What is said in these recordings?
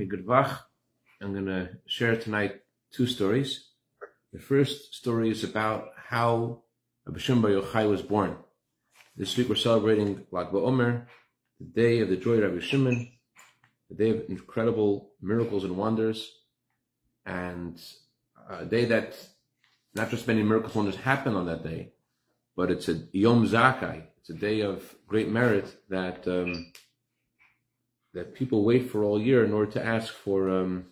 Hey, vach. I'm going to share tonight two stories. The first story is about how Abishim Bar Yochai was born. This week we're celebrating Lag BaOmer, the day of the joy of Rabbi Shimon, the day of incredible miracles and wonders, and a day that not just many miracles and wonders happen on that day, but it's a Yom Zakai. It's a day of great merit that um, that people wait for all year in order to ask for um,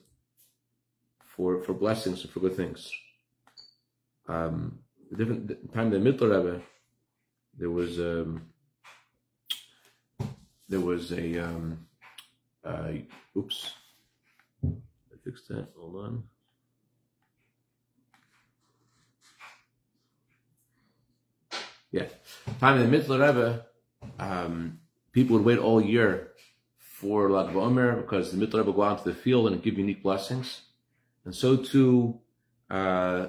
for for blessings and for good things. Um, the different the time the Mittler Rebbe, there was um, there was a um, uh, oops, I fixed that. Hold on. Yeah, time of the Mittler Rebbe, um, people would wait all year for Lag BaOmer because the Mittler will go out to the field and give unique blessings, and so too uh,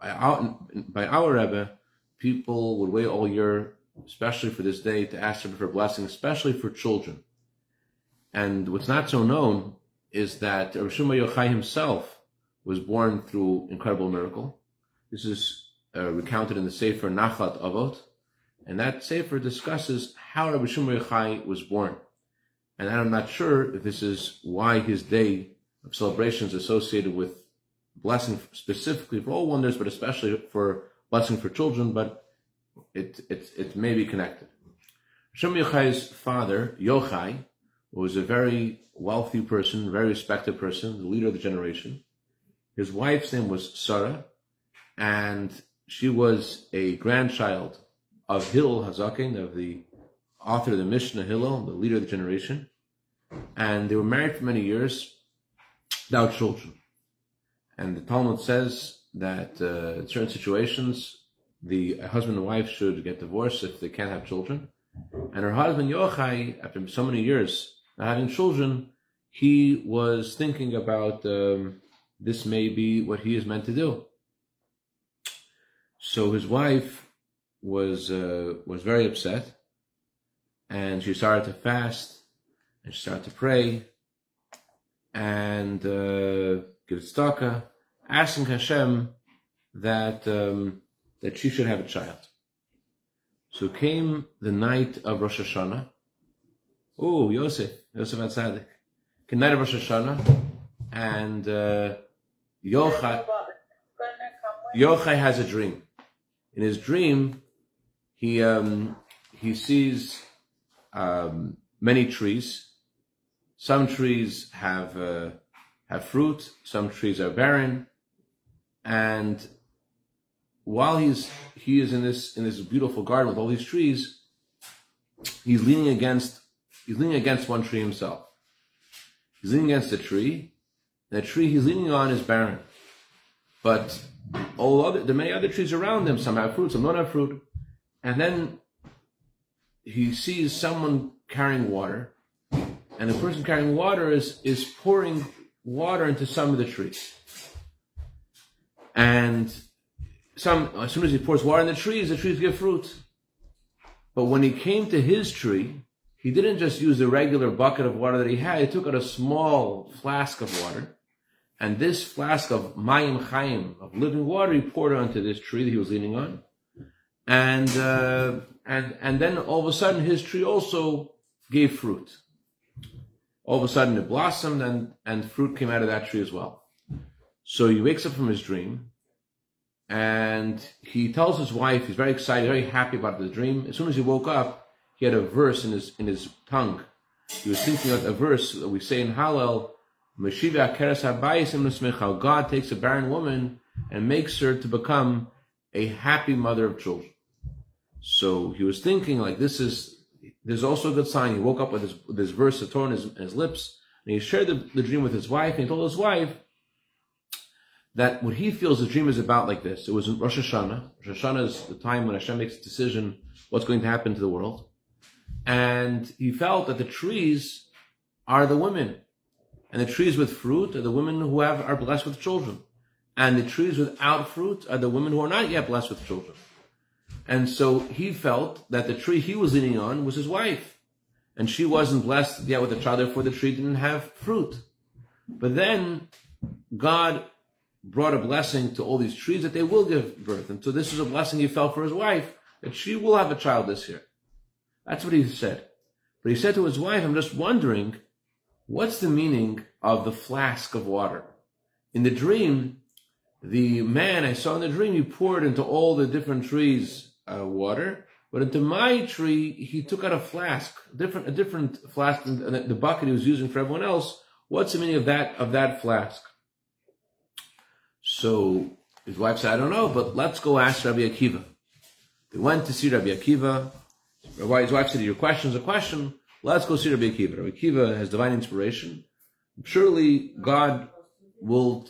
by our by our Rebbe, people would wait all year, especially for this day, to ask Rebbe for blessings, especially for children. And what's not so known is that Rosh Yochai himself was born through incredible miracle. This is uh, recounted in the Sefer Nachlat Avot, and that Sefer discusses how Rabbi Shimon Yochai was born. And I'm not sure if this is why his day of celebration is associated with blessing specifically for all wonders, but especially for blessing for children, but it, it, it may be connected. Shimon Yochai's father, Yochai, was a very wealthy person, very respected person, the leader of the generation. His wife's name was Sarah, and she was a grandchild of Hillel Hazakin, of the author of the Mishnah Hillel, the leader of the generation. And they were married for many years without children. And the Talmud says that uh, in certain situations, the husband and wife should get divorced if they can't have children. And her husband Yochai, after so many years not having children, he was thinking about um, this may be what he is meant to do. So his wife was uh, was very upset, and she started to fast, and she started to pray, and uh, give tzedakah, asking Hashem that um, that she should have a child. So came the night of Rosh Hashanah. Oh, Yosef, Yosef Atzadik. The night of Rosh Hashanah, and uh, Yochai, Yochai has a dream in his dream, he um, he sees um, many trees. Some trees have uh, have fruit. Some trees are barren, and while he's he is in this in this beautiful garden with all these trees, he's leaning against he's leaning against one tree himself. He's leaning against a tree. And the tree he's leaning on is barren, but all other the many other trees around him. Some have fruit, some don't have fruit. And then he sees someone carrying water, and the person carrying water is is pouring water into some of the trees. And some as soon as he pours water in the trees, the trees give fruit. But when he came to his tree, he didn't just use the regular bucket of water that he had. He took out a small flask of water and this flask of Mayim Chaim, of living water, he poured onto this tree that he was leaning on. And, uh, and, and then all of a sudden his tree also gave fruit. All of a sudden it blossomed and, and fruit came out of that tree as well. So he wakes up from his dream and he tells his wife, he's very excited, very happy about the dream. As soon as he woke up, he had a verse in his, in his tongue. He was thinking of a verse that we say in Hallel, how God takes a barren woman and makes her to become a happy mother of children. So he was thinking like this is there's also a good sign. He woke up with, his, with this verse of in his, his, lips, and he shared the, the dream with his wife, and he told his wife that what he feels the dream is about like this. It was in Rosh Hashanah. Rosh Hashanah is the time when Hashem makes a decision what's going to happen to the world. And he felt that the trees are the women and the trees with fruit are the women who have are blessed with children. And the trees without fruit are the women who are not yet blessed with children. And so he felt that the tree he was leaning on was his wife. And she wasn't blessed yet with a child, therefore the tree didn't have fruit. But then God brought a blessing to all these trees that they will give birth. And so this is a blessing he felt for his wife, that she will have a child this year. That's what he said. But he said to his wife, I'm just wondering, what's the meaning of the flask of water? In the dream, the man I saw in the dream, he poured into all the different trees uh, water, but into my tree, he took out a flask, different, a different flask, than the bucket he was using for everyone else. What's the meaning of that, of that flask? So his wife said, I don't know, but let's go ask Rabbi Akiva. They went to see Rabbi Akiva. His wife said, Your question is a question. Let's go see Rabbi Akiva. Rabbi Akiva has divine inspiration. Surely God will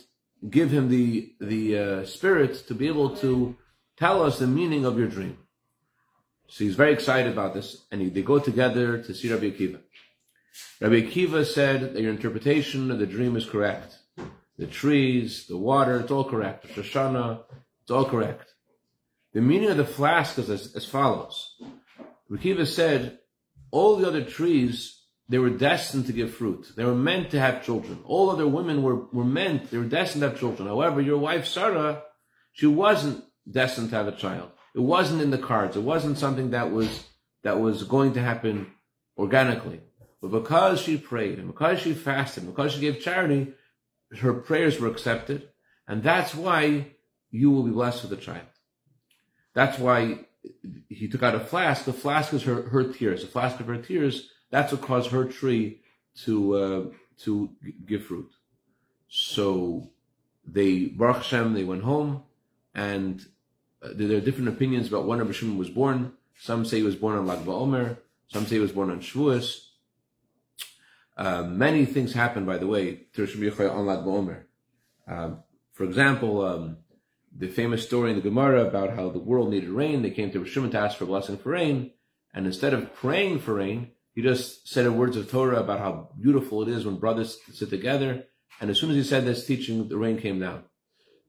give him the the uh, spirit to be able to tell us the meaning of your dream. So he's very excited about this, and he, they go together to see Rabbi Akiva. Rabbi Akiva said that your interpretation of the dream is correct. The trees, the water, it's all correct. Shoshana, it's all correct. The meaning of the flask is as, as follows. Rabbi Akiva said, all the other trees they were destined to give fruit. They were meant to have children. All other women were, were meant, they were destined to have children. However, your wife Sarah, she wasn't destined to have a child. It wasn't in the cards. It wasn't something that was, that was going to happen organically. But because she prayed and because she fasted, because she gave charity, her prayers were accepted. And that's why you will be blessed with a child. That's why he took out a flask. The flask is her, her tears. The flask of her tears that's what caused her tree to uh, to give fruit. So they Baruch Hashem, they went home, and uh, there are different opinions about when Rabbi Shimon was born. Some say he was born on Lag BaOmer. Some say he was born on Shavuos. Uh, many things happened, by the way, on Lag BaOmer. Um, for example, um, the famous story in the Gemara about how the world needed rain. They came to Shimon to ask for a blessing for rain, and instead of praying for rain, he just said in words of Torah about how beautiful it is when brothers sit together. And as soon as he said this teaching, the rain came down.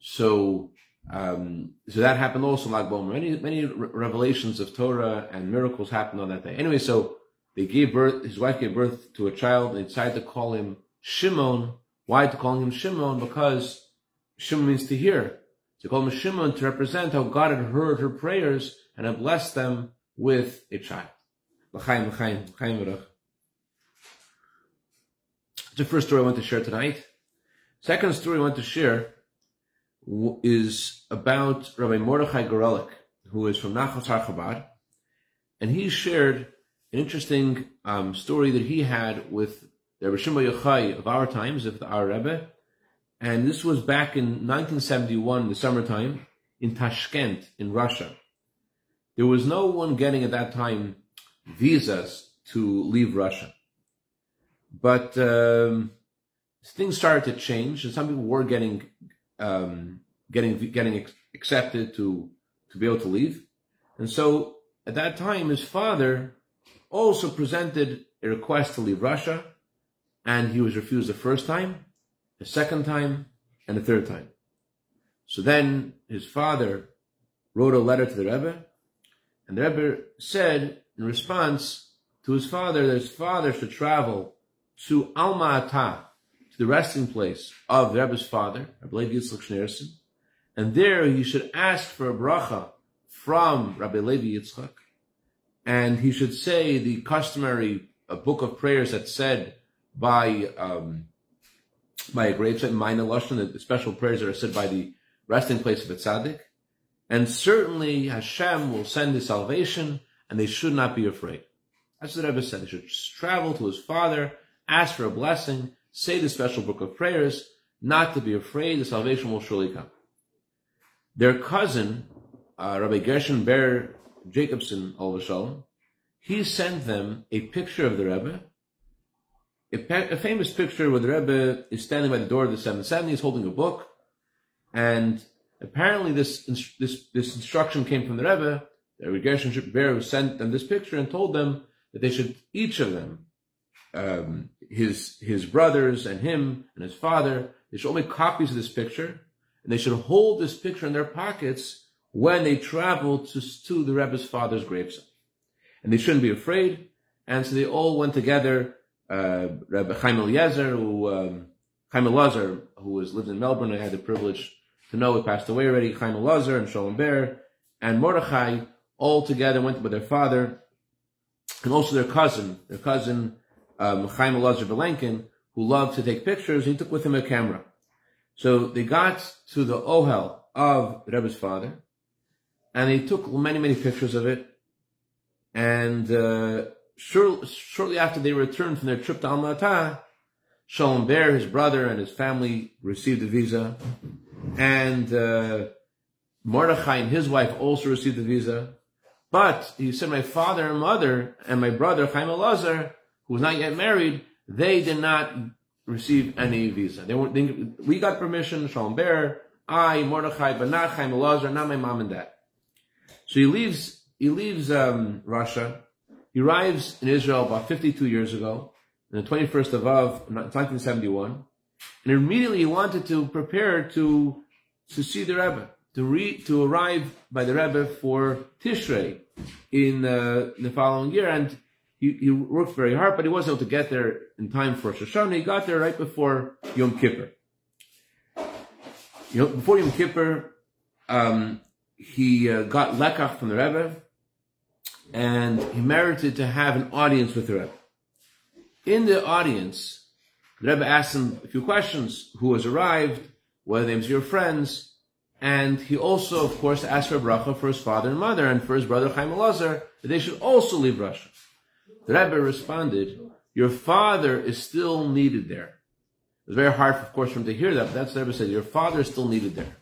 So, um, so that happened also in Lag BaOmer. Many, many revelations of Torah and miracles happened on that day. Anyway, so they gave birth, his wife gave birth to a child and they decided to call him Shimon. Why to call him Shimon? Because Shimon means to hear. To call him Shimon to represent how God had heard her prayers and had blessed them with a child. L'chaim, l'chaim, l'chaim. It's the first story I want to share tonight. Second story I want to share is about Rabbi Mordechai Gorelik, who is from Nachal Chabad, and he shared an interesting um, story that he had with the Rabbi Shimon Yochai of our times, of our Rebbe, and this was back in 1971, the summertime, in Tashkent, in Russia. There was no one getting at that time visas to leave Russia. But um, things started to change, and some people were getting um, getting getting accepted to to be able to leave. And so at that time, his father also presented a request to leave Russia, and he was refused the first time, the second time, and the third time. So then his father wrote a letter to the Rebbe, and the Rebbe said in response to his father that his father should travel to Alma to the resting place of Rebbe's father, Rabbi Levi Yitzchak Schneerson, and there he should ask for a bracha from Rabbi Levi Yitzchak, and he should say the customary book of prayers that's said by um, by a gravesite, Maaneh Lashon, the special prayers that are said by the resting place of a tzaddik, and certainly Hashem will send his salvation and they should not be afraid. That's what the Rebbe said. They should travel to his father, ask for a blessing, say the special book of prayers, not to be afraid. The salvation will surely come. Their cousin, uh, Rabbi Gershon Ber Jacobson, Shalom, he sent them a picture of the Rebbe, a, pe- a, famous picture where the Rebbe is standing by the door of the 770, he's holding a book, and apparently this, this, this instruction came from the Rebbe the relationship bearer sent them this picture and told them that they should, each of them, um, his his brothers and him and his father, they should all make copies of this picture, and they should hold this picture in their pockets when they travel to, to the Rebbe's father's gravesite. And they shouldn't be afraid. And so they all went together. Uh, Rabbi Chaim Eliezer, who um, Chaim Elazar, who was lived in Melbourne, I had the privilege to know he passed away already. Chaim Elazar and Shalom Ber and Mordechai all together went with their father and also their cousin, their cousin um, Chaim Elazar Belenkin, who loved to take pictures. He took with him a camera. So they got to the Ohel of Rebbe's father, and they took many, many pictures of it. And uh, shortly, shortly after they returned from their trip to Alma Shalom Ber, his brother, and his family received a visa, and uh, Mordechai and his wife also received a visa. But he said, my father and mother and my brother Chaim Elazar, who was not yet married, they did not receive any visa. They weren't. They, we got permission. Shalom Ber, I, Mordechai, but not Chaim Elazar, not my mom and dad. So he leaves. He leaves um, Russia. He arrives in Israel about 52 years ago, on the 21st of Av, 1971, and immediately he wanted to prepare to to see the Rebbe, to re, to arrive by the Rebbe for Tishrei in uh, the following year, and he, he, worked very hard, but he wasn't able to get there in time for Rosh Hashanah. He got there right before Yom Kippur. You know, before Yom Kippur, um, he uh, got lekach from the Rebbe, and he merited to have an audience with the Rebbe. In the audience, the Rebbe asked him a few questions: Who has arrived? What are the names of your friends? And he also, of course, asked for a bracha for his father and mother, and for his brother Chaim Elazar, that they should also leave Russia. The Rebbe responded, "Your father is still needed there." It was very hard, of course, for him to hear that, but that's what the Rebbe said. Your father is still needed there.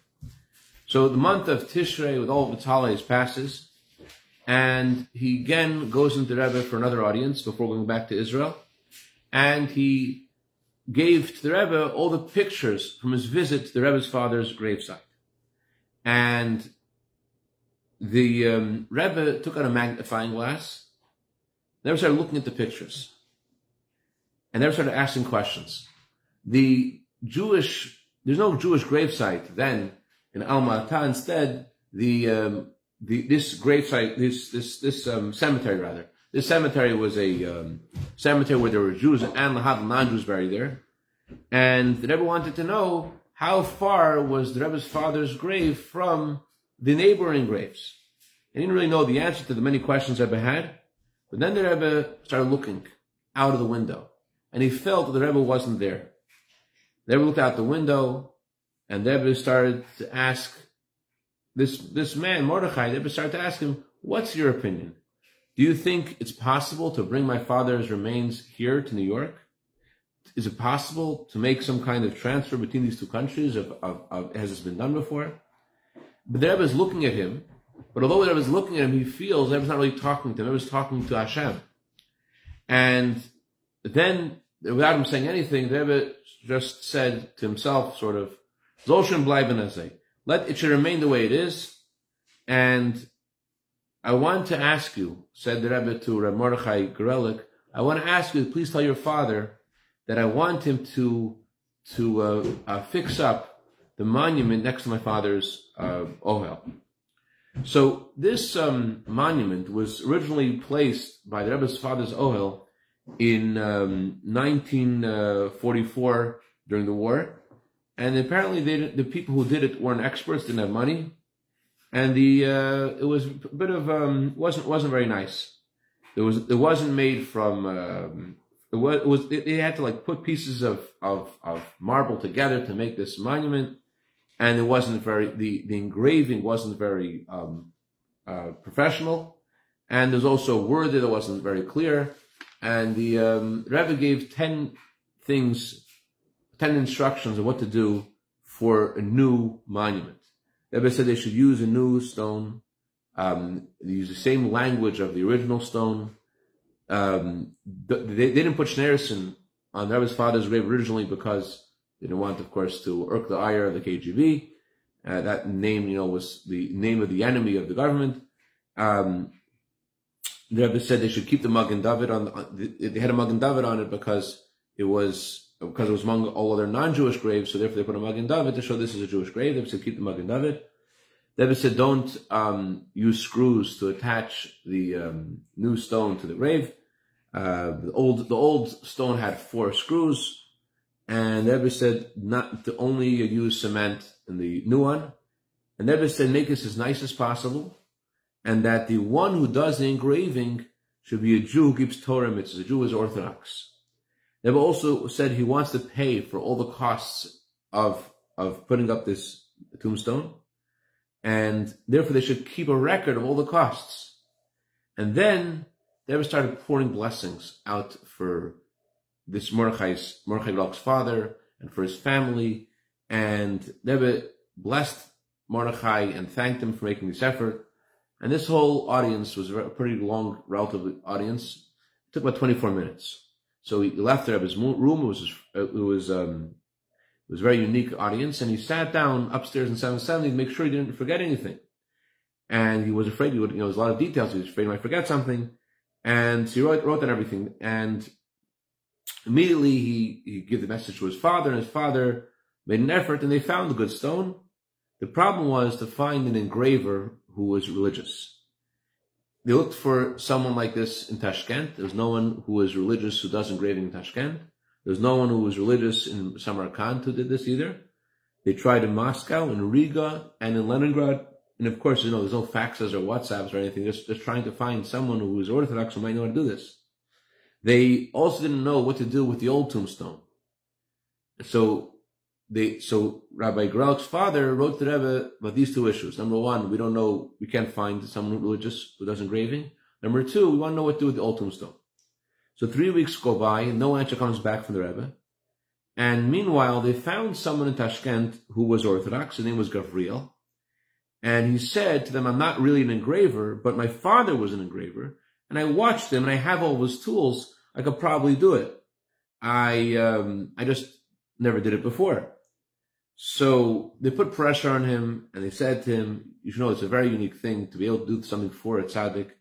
So the month of Tishrei, with all of its holidays, passes, and he again goes into the Rebbe for another audience before going back to Israel, and he gave to the Rebbe all the pictures from his visit to the Rebbe's father's gravesite. And the um, Rebbe took out a magnifying glass, never started looking at the pictures, and never started asking questions the Jewish, there's no Jewish gravesite then in Alma Ata. Instead, the, um, the, this gravesite, this, this, this, um, cemetery rather, this cemetery was a, um, cemetery where there were Jews and Lahad non-Jews buried there. And the Rebbe wanted to know how far was the Rebbe's father's grave from the neighboring graves. He didn't really know the answer to the many questions Rebbe had. But then the Rebbe started looking out of the window. And he felt that the Rebbe wasn't there. They looked out the window, and the Rebbe started to ask this this man Mordechai. The Rebbe started to ask him, "What's your opinion? Do you think it's possible to bring my father's remains here to New York? Is it possible to make some kind of transfer between these two countries? Of, of, of has this been done before?" But the Rebbe is looking at him. But although Rebbe is looking at him, he feels the Rebbe is not really talking to him. The Rebbe is talking to Hashem. And then, without him saying anything, the Rebbe just said to himself, sort of, Zolshin bleiben Let it should remain the way it is. And I want to ask you, said the Rebbe to Reb Mordechai Gorelik, I want to ask you, please tell your father that I want him to to uh, uh, fix up the monument next to my father's uh, ohel. So this um, monument was originally placed by the Rebbe's father's ohel in um, 1944 during the war, and apparently they, the people who did it weren't experts, didn't have money, and the uh, it was a bit of um, wasn't wasn't very nice. It was it wasn't made from um, it was it was they had to like put pieces of, of of marble together to make this monument, and it wasn't very the the engraving wasn't very um, uh, professional, and there's also a word that wasn't very clear. And the um, Rebbe gave 10 things, 10 instructions of what to do for a new monument. The Rebbe said they should use a new stone, um, use the same language of the original stone. Um, they, they, didn't put Schneerson on Rebbe's father's grave originally because they didn't want, of course, to irk the ire of the KGB. Uh, that name, you know, was the name of the enemy of the government. Um, the Rebbe said they should keep the Magen David on. The, they had a Magen David on it because it was because it was among all other non-Jewish graves. So therefore, they put a Magen David to show this is a Jewish grave. They said keep the Magen David. The Rebbe said don't um, use screws to attach the um, new stone to the grave. Uh, the old the old stone had four screws, And the Rebbe said not to only use cement in the new one. And the Rebbe said make this as nice as possible. And that the one who does the engraving should be a Jew who keeps Torah mitzvahs. A Jew is Orthodox. The Rebbe also said he wants to pay for all the costs of, of putting up this tombstone. And therefore they should keep a record of all the costs. And then they started pouring blessings out for this Mordechai's, Mordechai Rock's father and for his family. And Rebbe blessed Mordechai and thanked him for making this effort. And this whole audience was a pretty long, relative audience. It took about 24 minutes. So he left the Rebbe's room. It was, it was, um, it was a very unique audience. And he sat down upstairs in 770 to make sure he didn't forget anything. And he was afraid he would, you know, there's a lot of details. He was afraid he might forget something. And so he wrote, wrote down everything. And immediately he, he gave the message to his father, and his father made an effort, and they found the good stone. The problem was to find an engraver who was religious. They looked for someone like this in Tashkent. There's no one who was religious who does engraving in Tashkent. There's no one who was religious in Samarkand who did this either. They tried in Moscow, in Riga, and in Leningrad. And of course, you know, there's no faxes or WhatsApps or anything. Just, just trying to find someone who is Orthodox who might know how to do this. They also didn't know what to do with the old tombstone. So they, so Rabbi Grauch's father wrote to the Rebbe about these two issues. Number one, we don't know, we can't find someone religious who does engraving. Number two, we want to know what to do with the old tombstone. So three weeks go by no answer comes back from the Rebbe. And meanwhile, they found someone in Tashkent who was Orthodox. His name was Gavriel. And he said to them, I'm not really an engraver, but my father was an engraver. And I watched him and I have all those tools. I could probably do it. I, um, I just never did it before. So they put pressure on him and they said to him, you should know it's a very unique thing to be able to do something for a tzaddik.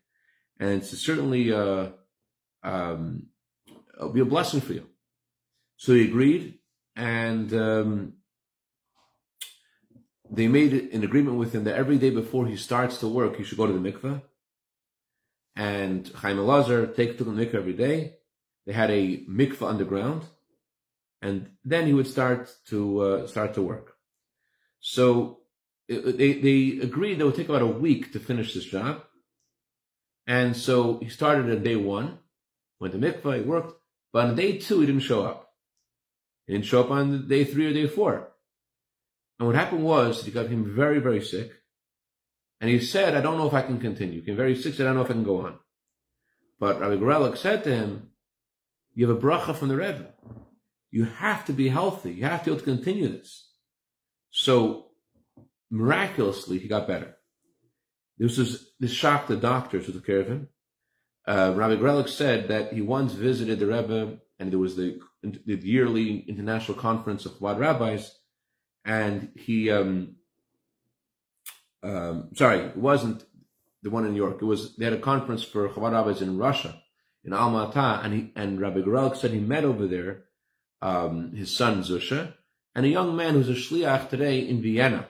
And it's certainly, uh, um, it'll be a blessing for you. So he agreed and, um, they made an agreement with him that every day before he starts to work, he should go to the mikveh. And Chaim Elazar take took the mikveh every day. They had a mikveh underground, and then he would start to uh, start to work. So it, they they agreed that it would take about a week to finish this job. And so he started on day one, went to mikveh, he worked, but on day two he didn't show up. He didn't show up on day three or day four. And what happened was he got him very, very sick. And he said, I don't know if I can continue. He very sick, I don't know if I can go on. But Rabbi Gorelik said to him, you have a bracha from the Rebbe. You have to be healthy. You have to be able to continue this. So miraculously, he got better. This was, this shocked the doctors who took care of him. Uh, Rabbi Gorelik said that he once visited the Rebbe, and there was the, the yearly international conference of Chabad rabbis, and he, um, um, sorry, it wasn't the one in New York. It was they had a conference for Chabad rabbis in Russia, in Alma-Ata, and he and Rabbi Gorelik said he met over there um, his son Zusha and a young man who's a shliach today in Vienna,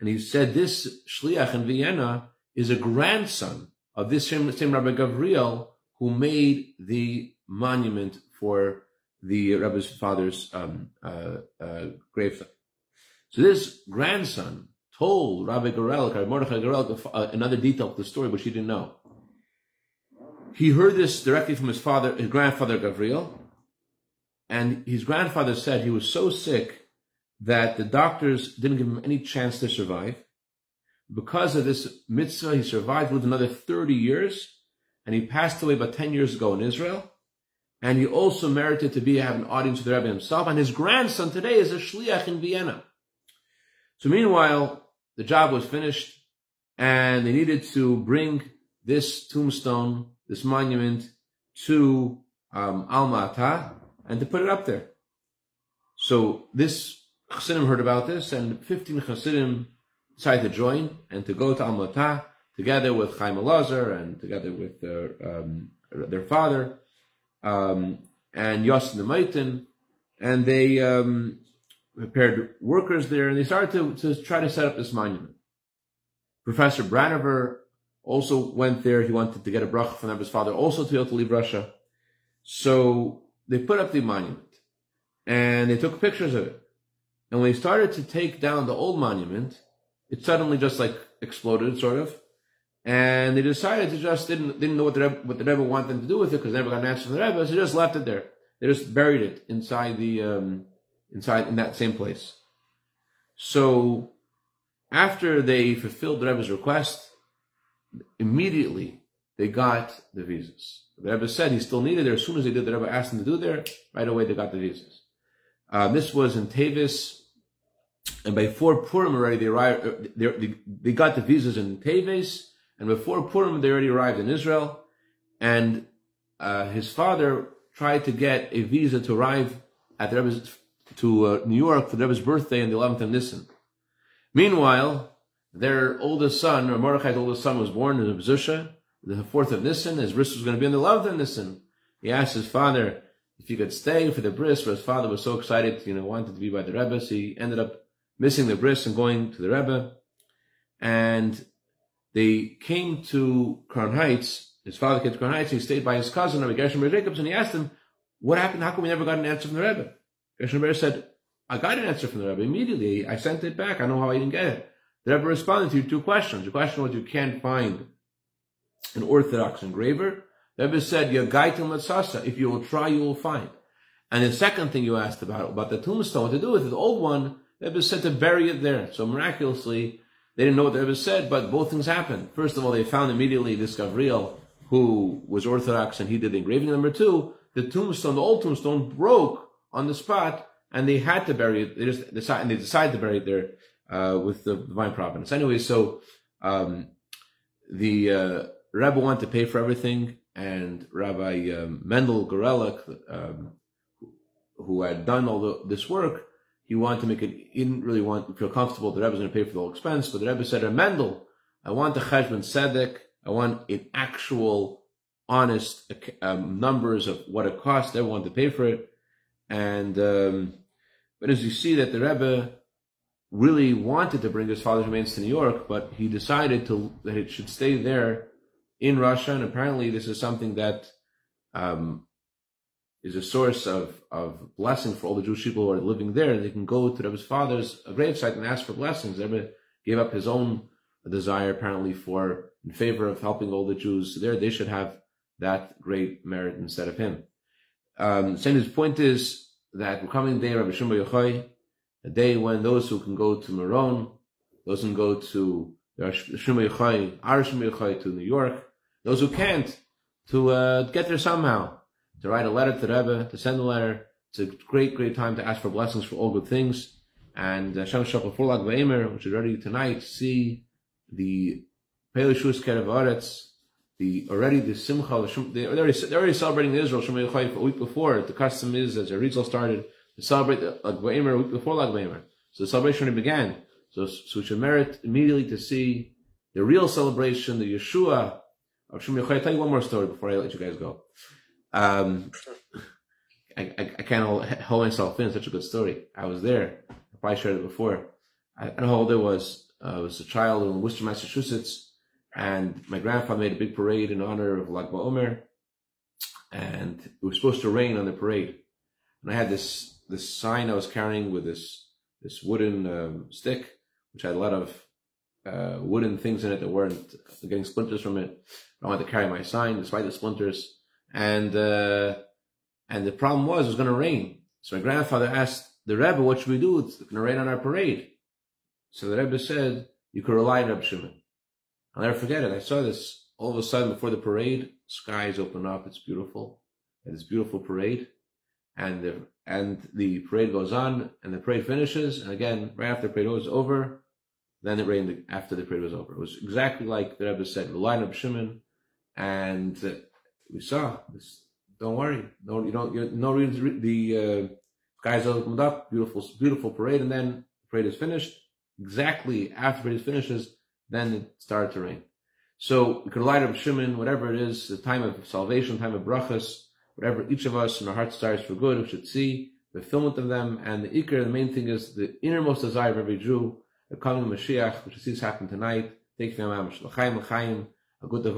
and he said this shliach in Vienna is a grandson of this same, same Rabbi Gavriel who made the monument for the Rabbi's father's um, uh, uh. So this grandson told Rabbi Gorel, Rabbi Mordechai Gorel, uh, another detail of the story, which he didn't know. He heard this directly from his father, his grandfather Gavriel, and his grandfather said he was so sick that the doctors didn't give him any chance to survive. Because of this mitzvah, he survived with another 30 years, and he passed away about 10 years ago in Israel. And he also merited to be have an audience with the Rebbe himself. And his grandson today is a shliach in Vienna. So meanwhile, the job was finished and they needed to bring this tombstone, this monument to um, Alma and to put it up there. So this Chassidim heard about this and 15 Chassidim decided to join and to go to Alma together with Chaim Elazar and together with their, um, their father um, and Yossi Maitin, and they um, prepared workers there, and they started to, to try to set up this monument. Professor Branover also went there. He wanted to get a bracha from his father, also to be able to leave Russia. So they put up the monument. and they took pictures of it. And when they started to take down the old monument, it suddenly just like exploded, sort of. And they decided to just didn't didn't know what the Rebbe, what the Rebbe wanted them to do with it because they never got an answer from the Rebbe, so they just left it there. They just buried it inside the um, inside in that same place. So after they fulfilled the Rebbe's request, immediately they got the visas. The Rebbe said he still needed there. As soon as they did, the Rebbe asked them to do there. Right away, they got the visas. Uh, this was in Tevis, and before Purim already, they arrived. Uh, they, they, they got the visas in Tevis, and before Purim, they already arrived in Israel. And uh, his father tried to get a visa to arrive at the Rebbe's to uh, New York for the Rebbe's birthday on the 11th of Nisan. Meanwhile, their oldest son, or Mordechai's oldest son, was born in Zusha, the fourth of Nisan. His bris was going to be on the 11th of Nisan. He asked his father if he could stay for the bris, but his father was so excited, you know, wanted to be by the Rebbe, so he ended up missing the bris and going to the Rebbe. And they came to Crown Heights. His father came to Crown Heights. He stayed by his cousin, Rabbi Gershon Jacobs, and he asked him, "What happened? How come we never got an answer from the Rebbe?" Gershon said, "I got an answer from the Rebbe immediately. I sent it back. I know how I didn't get it." The Rebbe responded to two questions. The question was, you can't find an Orthodox engraver. The Rebbe said, "Yagaitim Matsasa. If you will try, you will find." And the second thing you asked about about the tombstone, what to do with it, the old one, the Rebbe said to bury it there. So miraculously, they didn't know what the Rebbe said, but both things happened. First of all, they found immediately this Gavriel, who was Orthodox and he did the engraving. Number two, the tombstone, the old tombstone, broke on the spot, and they had to bury it. They just decided, and they decided to bury it there uh, with the divine providence. Anyway, so um, the uh, Rebbe wanted to pay for everything, and Rabbi um, Mendel Gorelik, um, who had done all the, this work, he wanted to make it. He didn't really want to feel comfortable. The Rebbe was going to pay for the whole expense, but the Rebbe said, "Mendel, I want the cheshbon tzedek. I want an actual, honest um, numbers of what it cost. Everyone to pay for it." And um, but as you see that the Rebbe really wanted to bring his father's remains to New York, but he decided to that it should stay there in Russia, and apparently this is something that um, is a source of, of blessing for all the Jewish people who are living there. They can go to Rebbe's father's gravesite and ask for blessings. Rebbe gave up his own desire apparently for in favor of helping all the Jews there. They should have that great merit instead of him. Um, his point is that we're coming day, Rabbi Shimon Yochai, a day when those who can go to Meron, those who can go to Shimon Yochai, our Yochai to New York, those who can't, to uh, get there somehow, to write a letter to the Rebbe, to send a letter. It's a great, great time to ask for blessings for all good things. And Shem Shachar for Lag which is ready tonight, see the Pelishus Kerev Aretz, the already the Simcha, they're already, they're already celebrating the Israel Yochai a week before. The custom is, as Arizal started, to celebrate Lag BaOmer a week before Lag BaOmer. So the celebration already began. So, so we should merit immediately to see the real celebration, the Yeshua of Yochai. I'll tell you one more story before I let you guys go. Um, I, I, I, can't hold, hold myself in. Such a good story. I was there. I probably shared it before. I, I don't know how old I was. Uh, I was a child in Worcester, Massachusetts, and my grandfather made a big parade in honor of Lag BaOmer, and it was supposed to rain on the parade. And I had this this sign I was carrying with this this wooden um, stick, which had a lot of uh, wooden things in it that weren't getting splinters from it. I wanted to carry my sign despite the splinters, and uh, and the problem was it was going to rain. So my grandfather asked the Rebbe, "What should we do? It's going to rain on our parade." So the Rebbe said, "You could rely on Rebbe Shimon." I'll never forget it. I saw this all of a sudden before the parade. Skies open up. It's beautiful. And this beautiful parade, and the and the parade goes on, and the parade finishes, and again, right after the parade was over, then it rained after the parade was over. It was exactly like the Rebbe said, rely on Shimon, and we saw this. Don't worry, no, you don't. You, no reason. The uh, skies opened up. Beautiful, beautiful parade, and then the parade is finished. Exactly after the parade finishes, then it started to rain. So we could light up Shimon, whatever it is, the time of salvation, time of brachas, whatever each of us in our heart desires for good, we should see the fulfillment of them. And the ikar, the main thing is the innermost desire of every Jew, the coming of Mashiach, which we see happen tonight. Thank you, Mamash. L'chaim, l'chaim, a good a